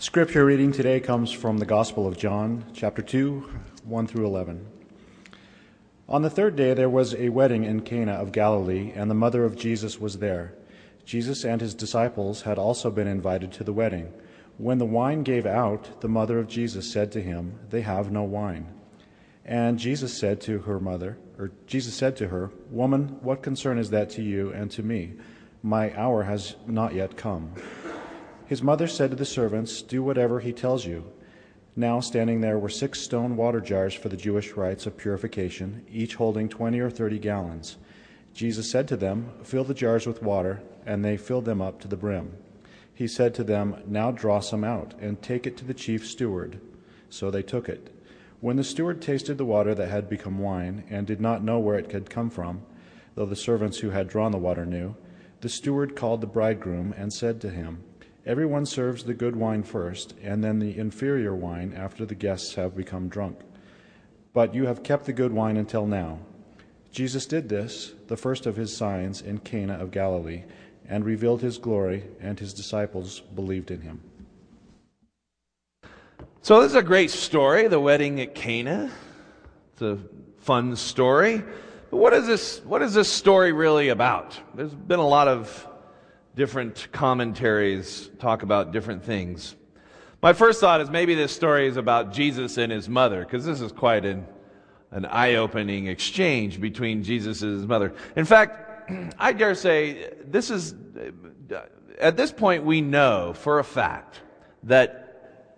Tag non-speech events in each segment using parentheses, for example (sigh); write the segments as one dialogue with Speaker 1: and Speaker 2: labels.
Speaker 1: Scripture reading today comes from the Gospel of John, chapter 2, 1 through 11. On the third day there was a wedding in Cana of Galilee, and the mother of Jesus was there. Jesus and his disciples had also been invited to the wedding. When the wine gave out, the mother of Jesus said to him, They have no wine. And Jesus said to her mother, or Jesus said to her, Woman, what concern is that to you and to me? My hour has not yet come. His mother said to the servants, Do whatever he tells you. Now, standing there were six stone water jars for the Jewish rites of purification, each holding twenty or thirty gallons. Jesus said to them, Fill the jars with water, and they filled them up to the brim. He said to them, Now draw some out, and take it to the chief steward. So they took it. When the steward tasted the water that had become wine, and did not know where it had come from, though the servants who had drawn the water knew, the steward called the bridegroom and said to him, Everyone serves the good wine first, and then the inferior wine after the guests have become drunk. But you have kept the good wine until now. Jesus did this, the first of his signs, in Cana of Galilee, and revealed his glory, and his disciples believed in him.
Speaker 2: So, this is a great story, the wedding at Cana. It's a fun story. But what is this, what is this story really about? There's been a lot of different commentaries talk about different things. My first thought is maybe this story is about Jesus and his mother, because this is quite an, an eye opening exchange between Jesus and his mother. In fact, (clears throat) I dare say this is, at this point, we know for a fact that,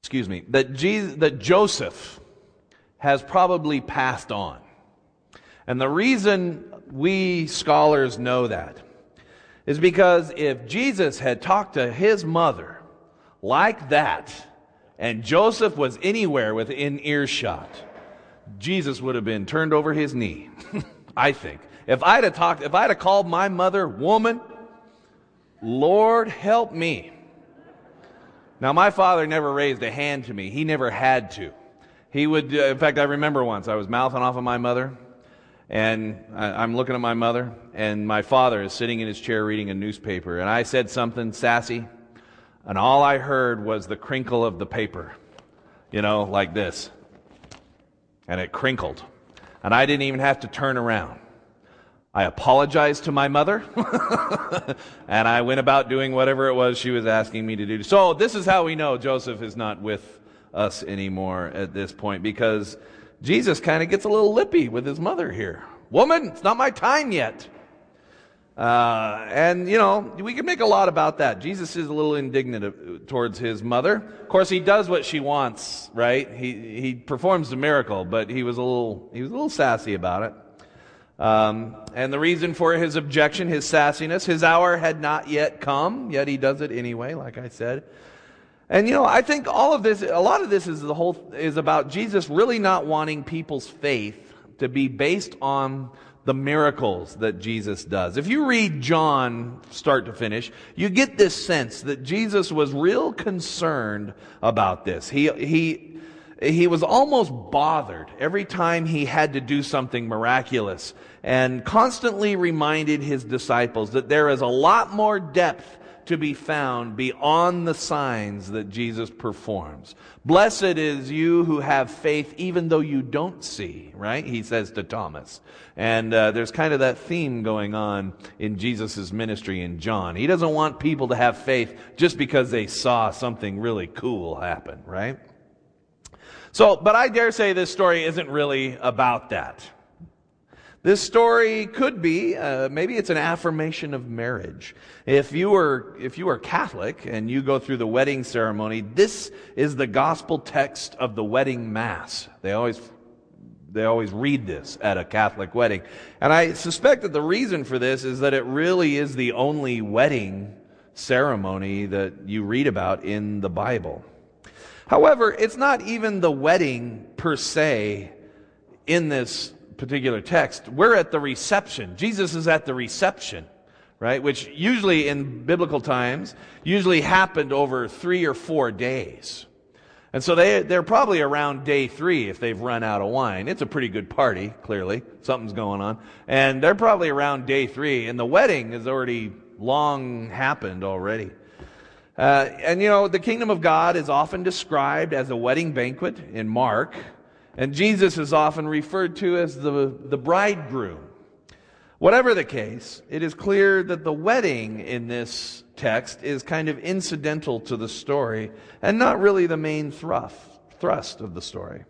Speaker 2: excuse me, that, Jesus, that Joseph has probably passed on. And the reason we scholars know that is because if Jesus had talked to his mother like that, and Joseph was anywhere within earshot, Jesus would have been turned over his knee. (laughs) I think. If I'd have talked, if I'd have called my mother woman, Lord help me. Now, my father never raised a hand to me. He never had to. He would, uh, in fact, I remember once I was mouthing off of my mother, and I, am looking at my mother, and my father is sitting in his chair reading a newspaper. And I said something sassy, and all I heard was the crinkle of the paper, you know, like this. And it crinkled. And I didn't even have to turn around. I apologized to my mother, (laughs) and I went about doing whatever it was she was asking me to do. So, this is how we know Joseph is not with us anymore at this point, because Jesus kind of gets a little lippy with his mother here. Woman, it's not my time yet. Uh, and, you know, we can make a lot about that. Jesus is a little indignant towards his mother. Of course, he does what she wants, right? He, he performs the miracle, but he was a little, he was a little sassy about it. Um, and the reason for his objection, his sassiness, his hour had not yet come, yet he does it anyway, like I said. And you know, I think all of this, a lot of this is the whole, is about Jesus really not wanting people's faith to be based on the miracles that Jesus does. If you read John start to finish, you get this sense that Jesus was real concerned about this. He, he, he was almost bothered every time he had to do something miraculous and constantly reminded his disciples that there is a lot more depth to be found beyond the signs that Jesus performs. Blessed is you who have faith even though you don't see, right? He says to Thomas. And uh, there's kind of that theme going on in Jesus' ministry in John. He doesn't want people to have faith just because they saw something really cool happen, right? So, but I dare say this story isn't really about that. This story could be, uh, maybe it's an affirmation of marriage. If you were, if you are Catholic and you go through the wedding ceremony, this is the gospel text of the wedding mass. They always, they always read this at a Catholic wedding. And I suspect that the reason for this is that it really is the only wedding ceremony that you read about in the Bible. However, it's not even the wedding per se in this particular text, we're at the reception. Jesus is at the reception, right? Which usually in biblical times, usually happened over three or four days. And so they, they're probably around day three if they've run out of wine. It's a pretty good party, clearly. Something's going on. And they're probably around day three, and the wedding has already long happened already. Uh, and you know, the kingdom of God is often described as a wedding banquet in Mark, and Jesus is often referred to as the, the bridegroom. Whatever the case, it is clear that the wedding in this text is kind of incidental to the story and not really the main thrust, thrust of the story.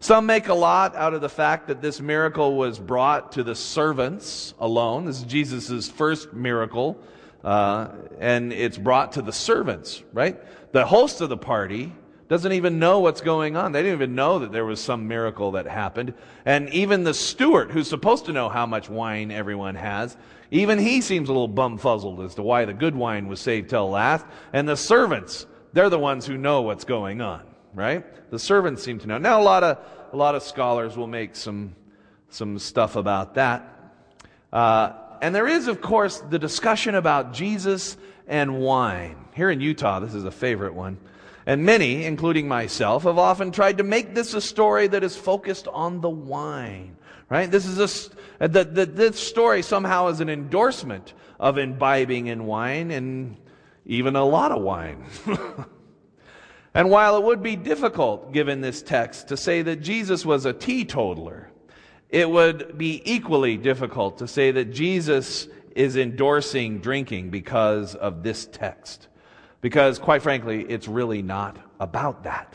Speaker 2: Some make a lot out of the fact that this miracle was brought to the servants alone. This is Jesus' first miracle, uh, and it's brought to the servants, right? The host of the party doesn't even know what's going on. They didn't even know that there was some miracle that happened. And even the steward, who's supposed to know how much wine everyone has, even he seems a little bumfuzzled as to why the good wine was saved till last. And the servants, they're the ones who know what's going on, right? The servants seem to know. Now, a lot of, a lot of scholars will make some, some stuff about that. Uh, and there is, of course, the discussion about Jesus and wine. Here in Utah, this is a favorite one. And many, including myself, have often tried to make this a story that is focused on the wine. Right? This is a, the, the, this story somehow is an endorsement of imbibing in wine and even a lot of wine. (laughs) and while it would be difficult, given this text, to say that Jesus was a teetotaler, it would be equally difficult to say that Jesus is endorsing drinking because of this text. Because, quite frankly, it's really not about that.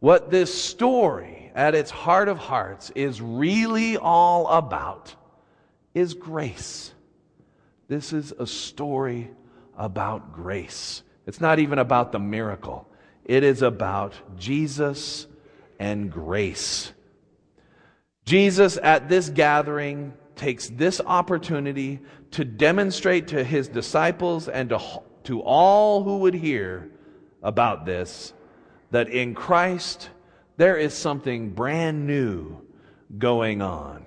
Speaker 2: What this story, at its heart of hearts, is really all about is grace. This is a story about grace. It's not even about the miracle, it is about Jesus and grace. Jesus at this gathering takes this opportunity to demonstrate to his disciples and to to all who would hear about this that in Christ there is something brand new going on.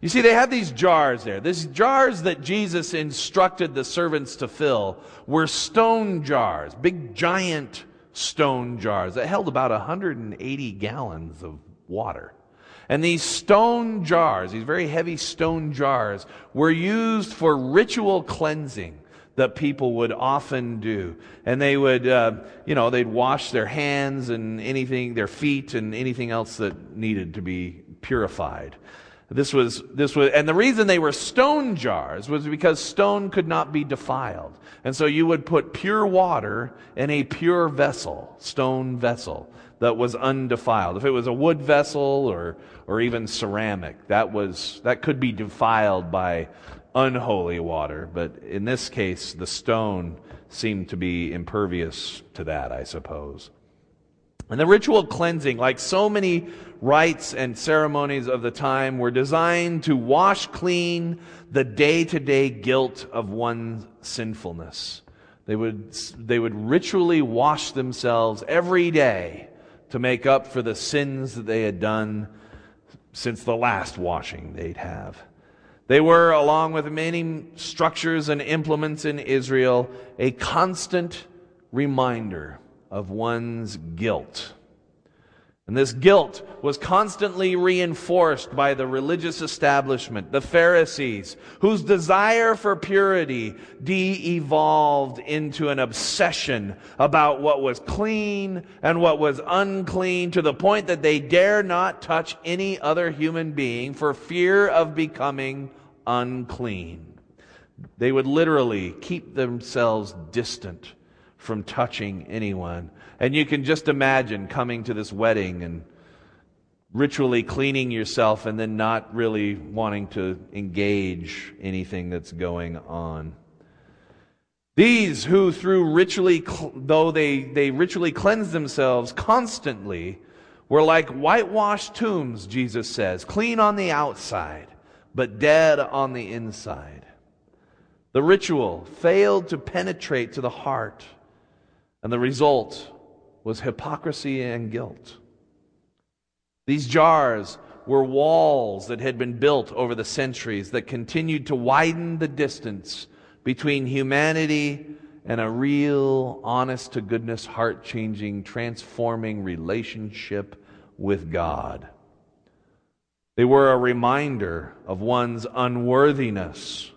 Speaker 2: You see, they have these jars there. These jars that Jesus instructed the servants to fill were stone jars, big giant stone jars that held about 180 gallons of water. And these stone jars, these very heavy stone jars, were used for ritual cleansing that people would often do. And they would, uh, you know, they'd wash their hands and anything, their feet and anything else that needed to be purified. This was, this was, and the reason they were stone jars was because stone could not be defiled. And so you would put pure water in a pure vessel, stone vessel, that was undefiled. If it was a wood vessel or, or even ceramic, that was, that could be defiled by unholy water, but in this case, the stone seemed to be impervious to that, I suppose. And the ritual cleansing, like so many rites and ceremonies of the time, were designed to wash clean the day to day guilt of one's sinfulness. They would, they would ritually wash themselves every day to make up for the sins that they had done since the last washing they'd have. They were, along with many structures and implements in Israel, a constant reminder of one's guilt. And this guilt was constantly reinforced by the religious establishment, the Pharisees, whose desire for purity de evolved into an obsession about what was clean and what was unclean to the point that they dare not touch any other human being for fear of becoming unclean. They would literally keep themselves distant from touching anyone. And you can just imagine coming to this wedding and ritually cleaning yourself and then not really wanting to engage anything that's going on. These who through ritually, though they, they ritually cleanse themselves constantly, were like whitewashed tombs, Jesus says, clean on the outside, but dead on the inside. The ritual failed to penetrate to the heart and the result was hypocrisy and guilt. These jars were walls that had been built over the centuries that continued to widen the distance between humanity and a real, honest to goodness, heart changing, transforming relationship with God. They were a reminder of one's unworthiness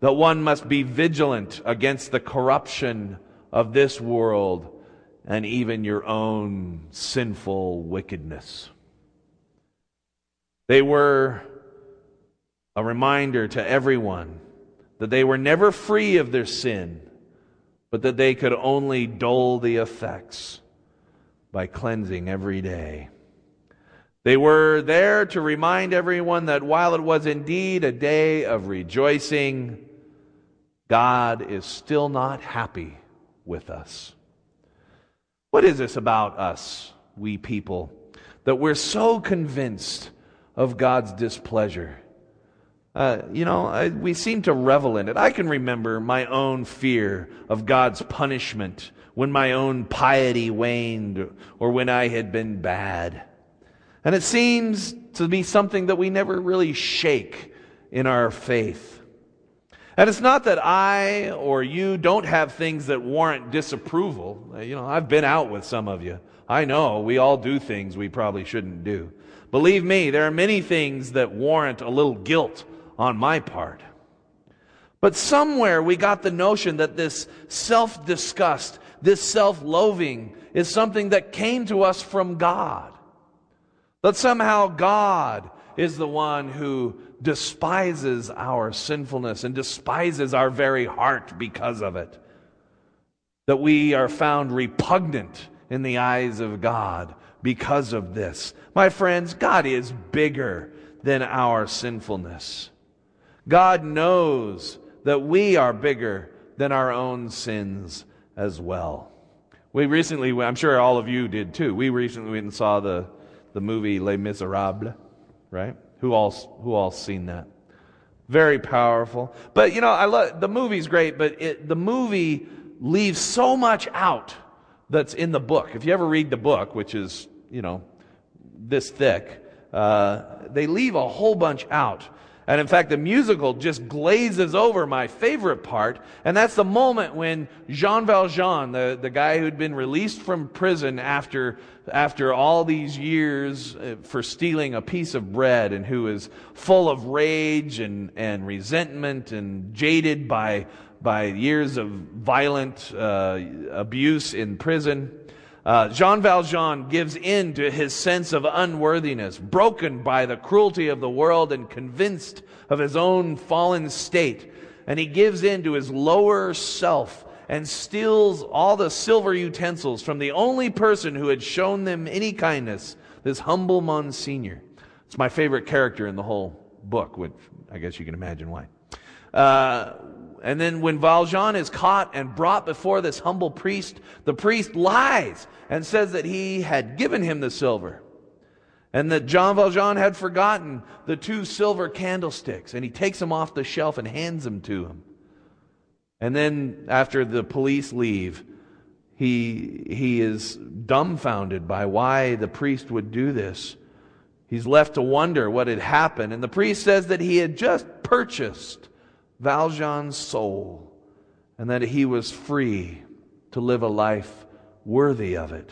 Speaker 2: that one must be vigilant against the corruption of this world and even your own sinful wickedness. They were a reminder to everyone that they were never free of their sin, but that they could only dull the effects by cleansing every day. They were there to remind everyone that while it was indeed a day of rejoicing, God is still not happy with us. What is this about us, we people, that we're so convinced of God's displeasure? Uh, you know, I, we seem to revel in it. I can remember my own fear of God's punishment when my own piety waned or when I had been bad. And it seems to be something that we never really shake in our faith. And it's not that I or you don't have things that warrant disapproval. You know, I've been out with some of you. I know we all do things we probably shouldn't do. Believe me, there are many things that warrant a little guilt on my part. But somewhere we got the notion that this self disgust, this self loathing, is something that came to us from God. That somehow God is the one who despises our sinfulness and despises our very heart because of it. That we are found repugnant in the eyes of God because of this. My friends, God is bigger than our sinfulness. God knows that we are bigger than our own sins as well. We recently, I'm sure all of you did too. We recently went and saw the, the movie Les Miserables, right? Who all, who all seen that? Very powerful. But you know, I love, the movie's great, but it, the movie leaves so much out that's in the book. If you ever read the book, which is, you know, this thick, uh, they leave a whole bunch out. And in fact, the musical just glazes over my favorite part, and that's the moment when Jean Valjean, the, the guy who'd been released from prison after, after all these years uh, for stealing a piece of bread, and who is full of rage and, and resentment and jaded by, by years of violent uh, abuse in prison. Uh, Jean Valjean gives in to his sense of unworthiness, broken by the cruelty of the world and convinced of his own fallen state. And he gives in to his lower self and steals all the silver utensils from the only person who had shown them any kindness, this humble Monsignor. It's my favorite character in the whole book, which I guess you can imagine why. Uh, and then when Valjean is caught and brought before this humble priest, the priest lies and says that he had given him the silver. And that Jean Valjean had forgotten the two silver candlesticks. And he takes them off the shelf and hands them to him. And then after the police leave, he, he is dumbfounded by why the priest would do this. He's left to wonder what had happened. And the priest says that he had just purchased Valjean's soul and that he was free to live a life worthy of it.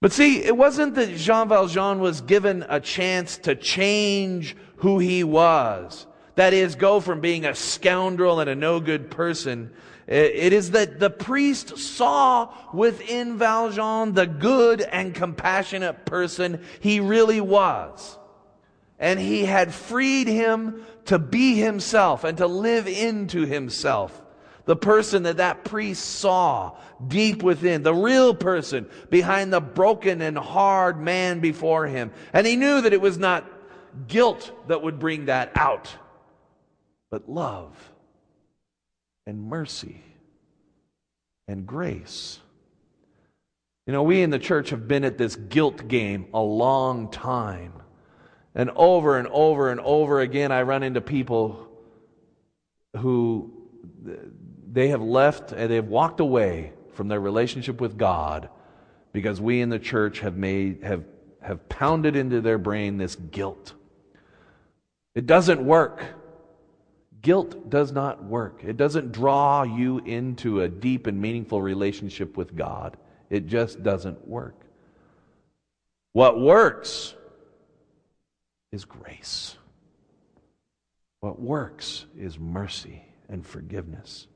Speaker 2: But see, it wasn't that Jean Valjean was given a chance to change who he was. That is, go from being a scoundrel and a no good person. It is that the priest saw within Valjean the good and compassionate person he really was. And he had freed him to be himself and to live into himself. The person that that priest saw deep within, the real person behind the broken and hard man before him. And he knew that it was not guilt that would bring that out, but love and mercy and grace. You know, we in the church have been at this guilt game a long time. And over and over and over again, I run into people who they have left and they have walked away from their relationship with God because we in the church have made have have pounded into their brain this guilt. It doesn't work. Guilt does not work. It doesn't draw you into a deep and meaningful relationship with God. It just doesn't work. What works is grace. What works is mercy and forgiveness.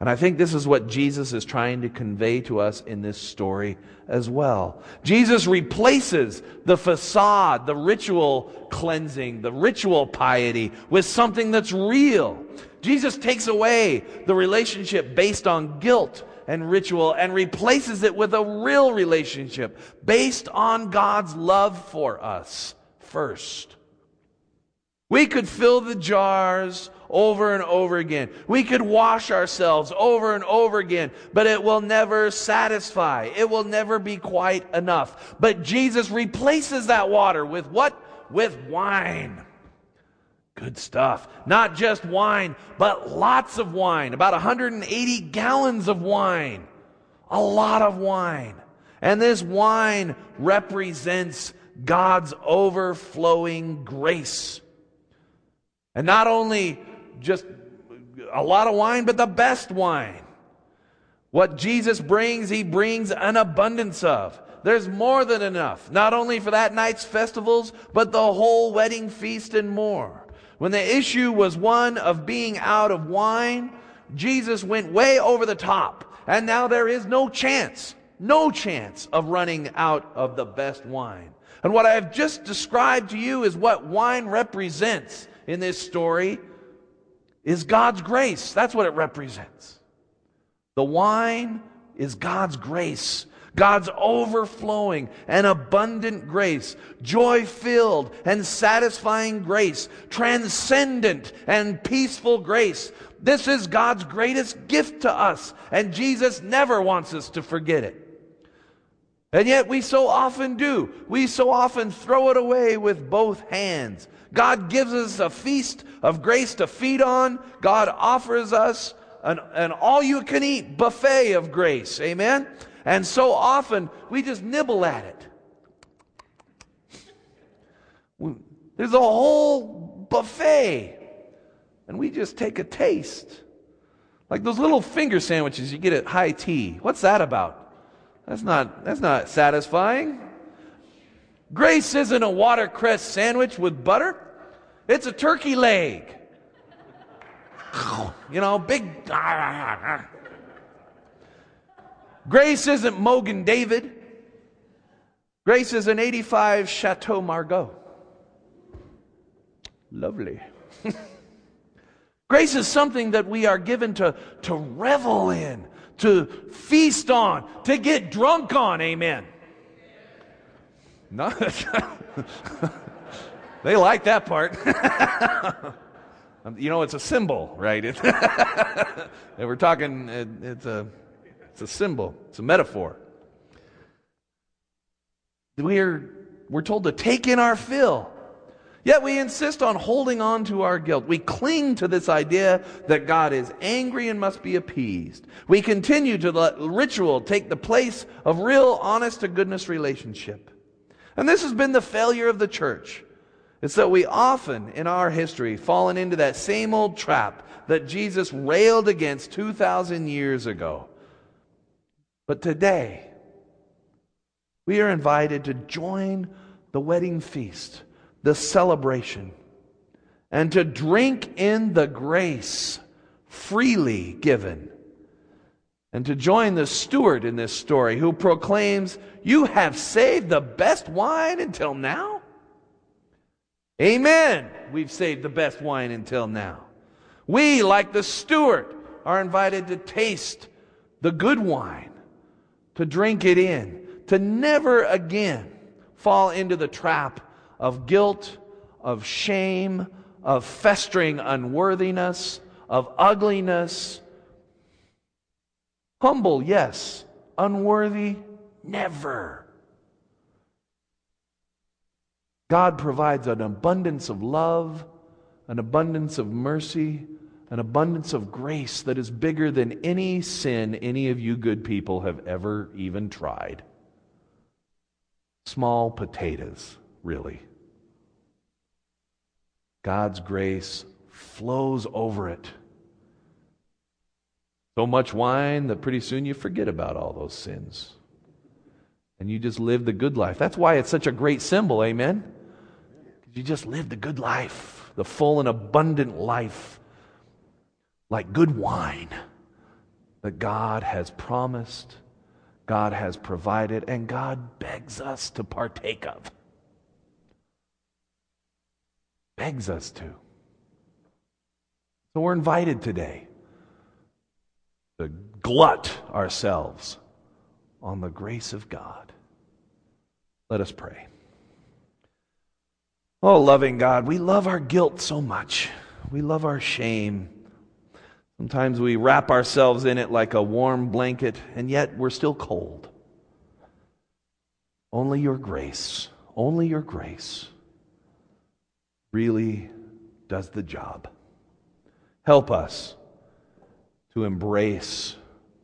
Speaker 2: And I think this is what Jesus is trying to convey to us in this story as well. Jesus replaces the facade, the ritual cleansing, the ritual piety with something that's real. Jesus takes away the relationship based on guilt and ritual and replaces it with a real relationship based on God's love for us first. We could fill the jars over and over again. We could wash ourselves over and over again, but it will never satisfy. It will never be quite enough. But Jesus replaces that water with what? With wine. Good stuff. Not just wine, but lots of wine. About 180 gallons of wine. A lot of wine. And this wine represents God's overflowing grace. And not only just a lot of wine, but the best wine. What Jesus brings, he brings an abundance of. There's more than enough, not only for that night's festivals, but the whole wedding feast and more. When the issue was one of being out of wine, Jesus went way over the top. And now there is no chance, no chance of running out of the best wine. And what I have just described to you is what wine represents in this story is God's grace. That's what it represents. The wine is God's grace. God's overflowing and abundant grace, joy filled and satisfying grace, transcendent and peaceful grace. This is God's greatest gift to us, and Jesus never wants us to forget it. And yet we so often do. We so often throw it away with both hands. God gives us a feast of grace to feed on. God offers us an, an all you can eat buffet of grace. Amen? And so often we just nibble at it. There's a whole buffet. And we just take a taste. Like those little finger sandwiches you get at high tea. What's that about? That's not, that's not satisfying. Grace isn't a watercress sandwich with butter. It's a turkey leg. (laughs) You know, big. (laughs) Grace isn't Mogen David. Grace is an 85 Chateau Margaux. Lovely. (laughs) Grace is something that we are given to, to revel in, to feast on, to get drunk on. Amen. No. (laughs) they like that part. (laughs) Um, you know, it's a symbol, right? (laughs) we're talking, it's a, it's a symbol, it's a metaphor. We're, we're told to take in our fill. Yet we insist on holding on to our guilt. We cling to this idea that God is angry and must be appeased. We continue to let ritual take the place of real honest to goodness relationship. And this has been the failure of the church. It's that we often in our history fallen into that same old trap that Jesus railed against 2,000 years ago. But today, we are invited to join the wedding feast, the celebration, and to drink in the grace freely given and to join the steward in this story who proclaims, You have saved the best wine until now? Amen. We've saved the best wine until now. We, like the steward, are invited to taste the good wine, to drink it in, to never again fall into the trap of guilt, of shame, of festering unworthiness, of ugliness Humble, yes. Unworthy, never. God provides an abundance of love, an abundance of mercy, an abundance of grace that is bigger than any sin any of you good people have ever even tried. Small potatoes, really. God's grace flows over it so much wine that pretty soon you forget about all those sins. And you just live the good life. That's why it's such a great symbol, amen? You just live the good life. the full and abundant life, like good wine that God has promised, God has provided, and God begs us to partake of. Begs us to. So we're invited today to glut ourselves on the grace of God. Let us pray. Oh, loving God, we love our guilt so much. We love our shame. Sometimes we wrap ourselves in it like a warm blanket, and yet we're still cold. Only your grace, only your grace really does the job. Help us to embrace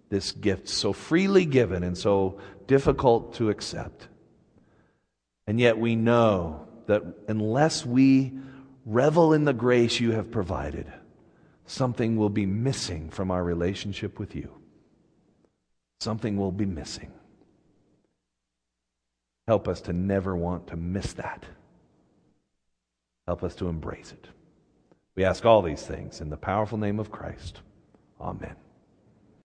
Speaker 2: this gift so freely given and so difficult to accept. And yet we know that unless we revel in the grace you have provided, something will be missing from our relationship with you. Something will be missing. Help us to never want to miss that. Help us to embrace it. We ask all these things in the powerful name of Christ. Amen.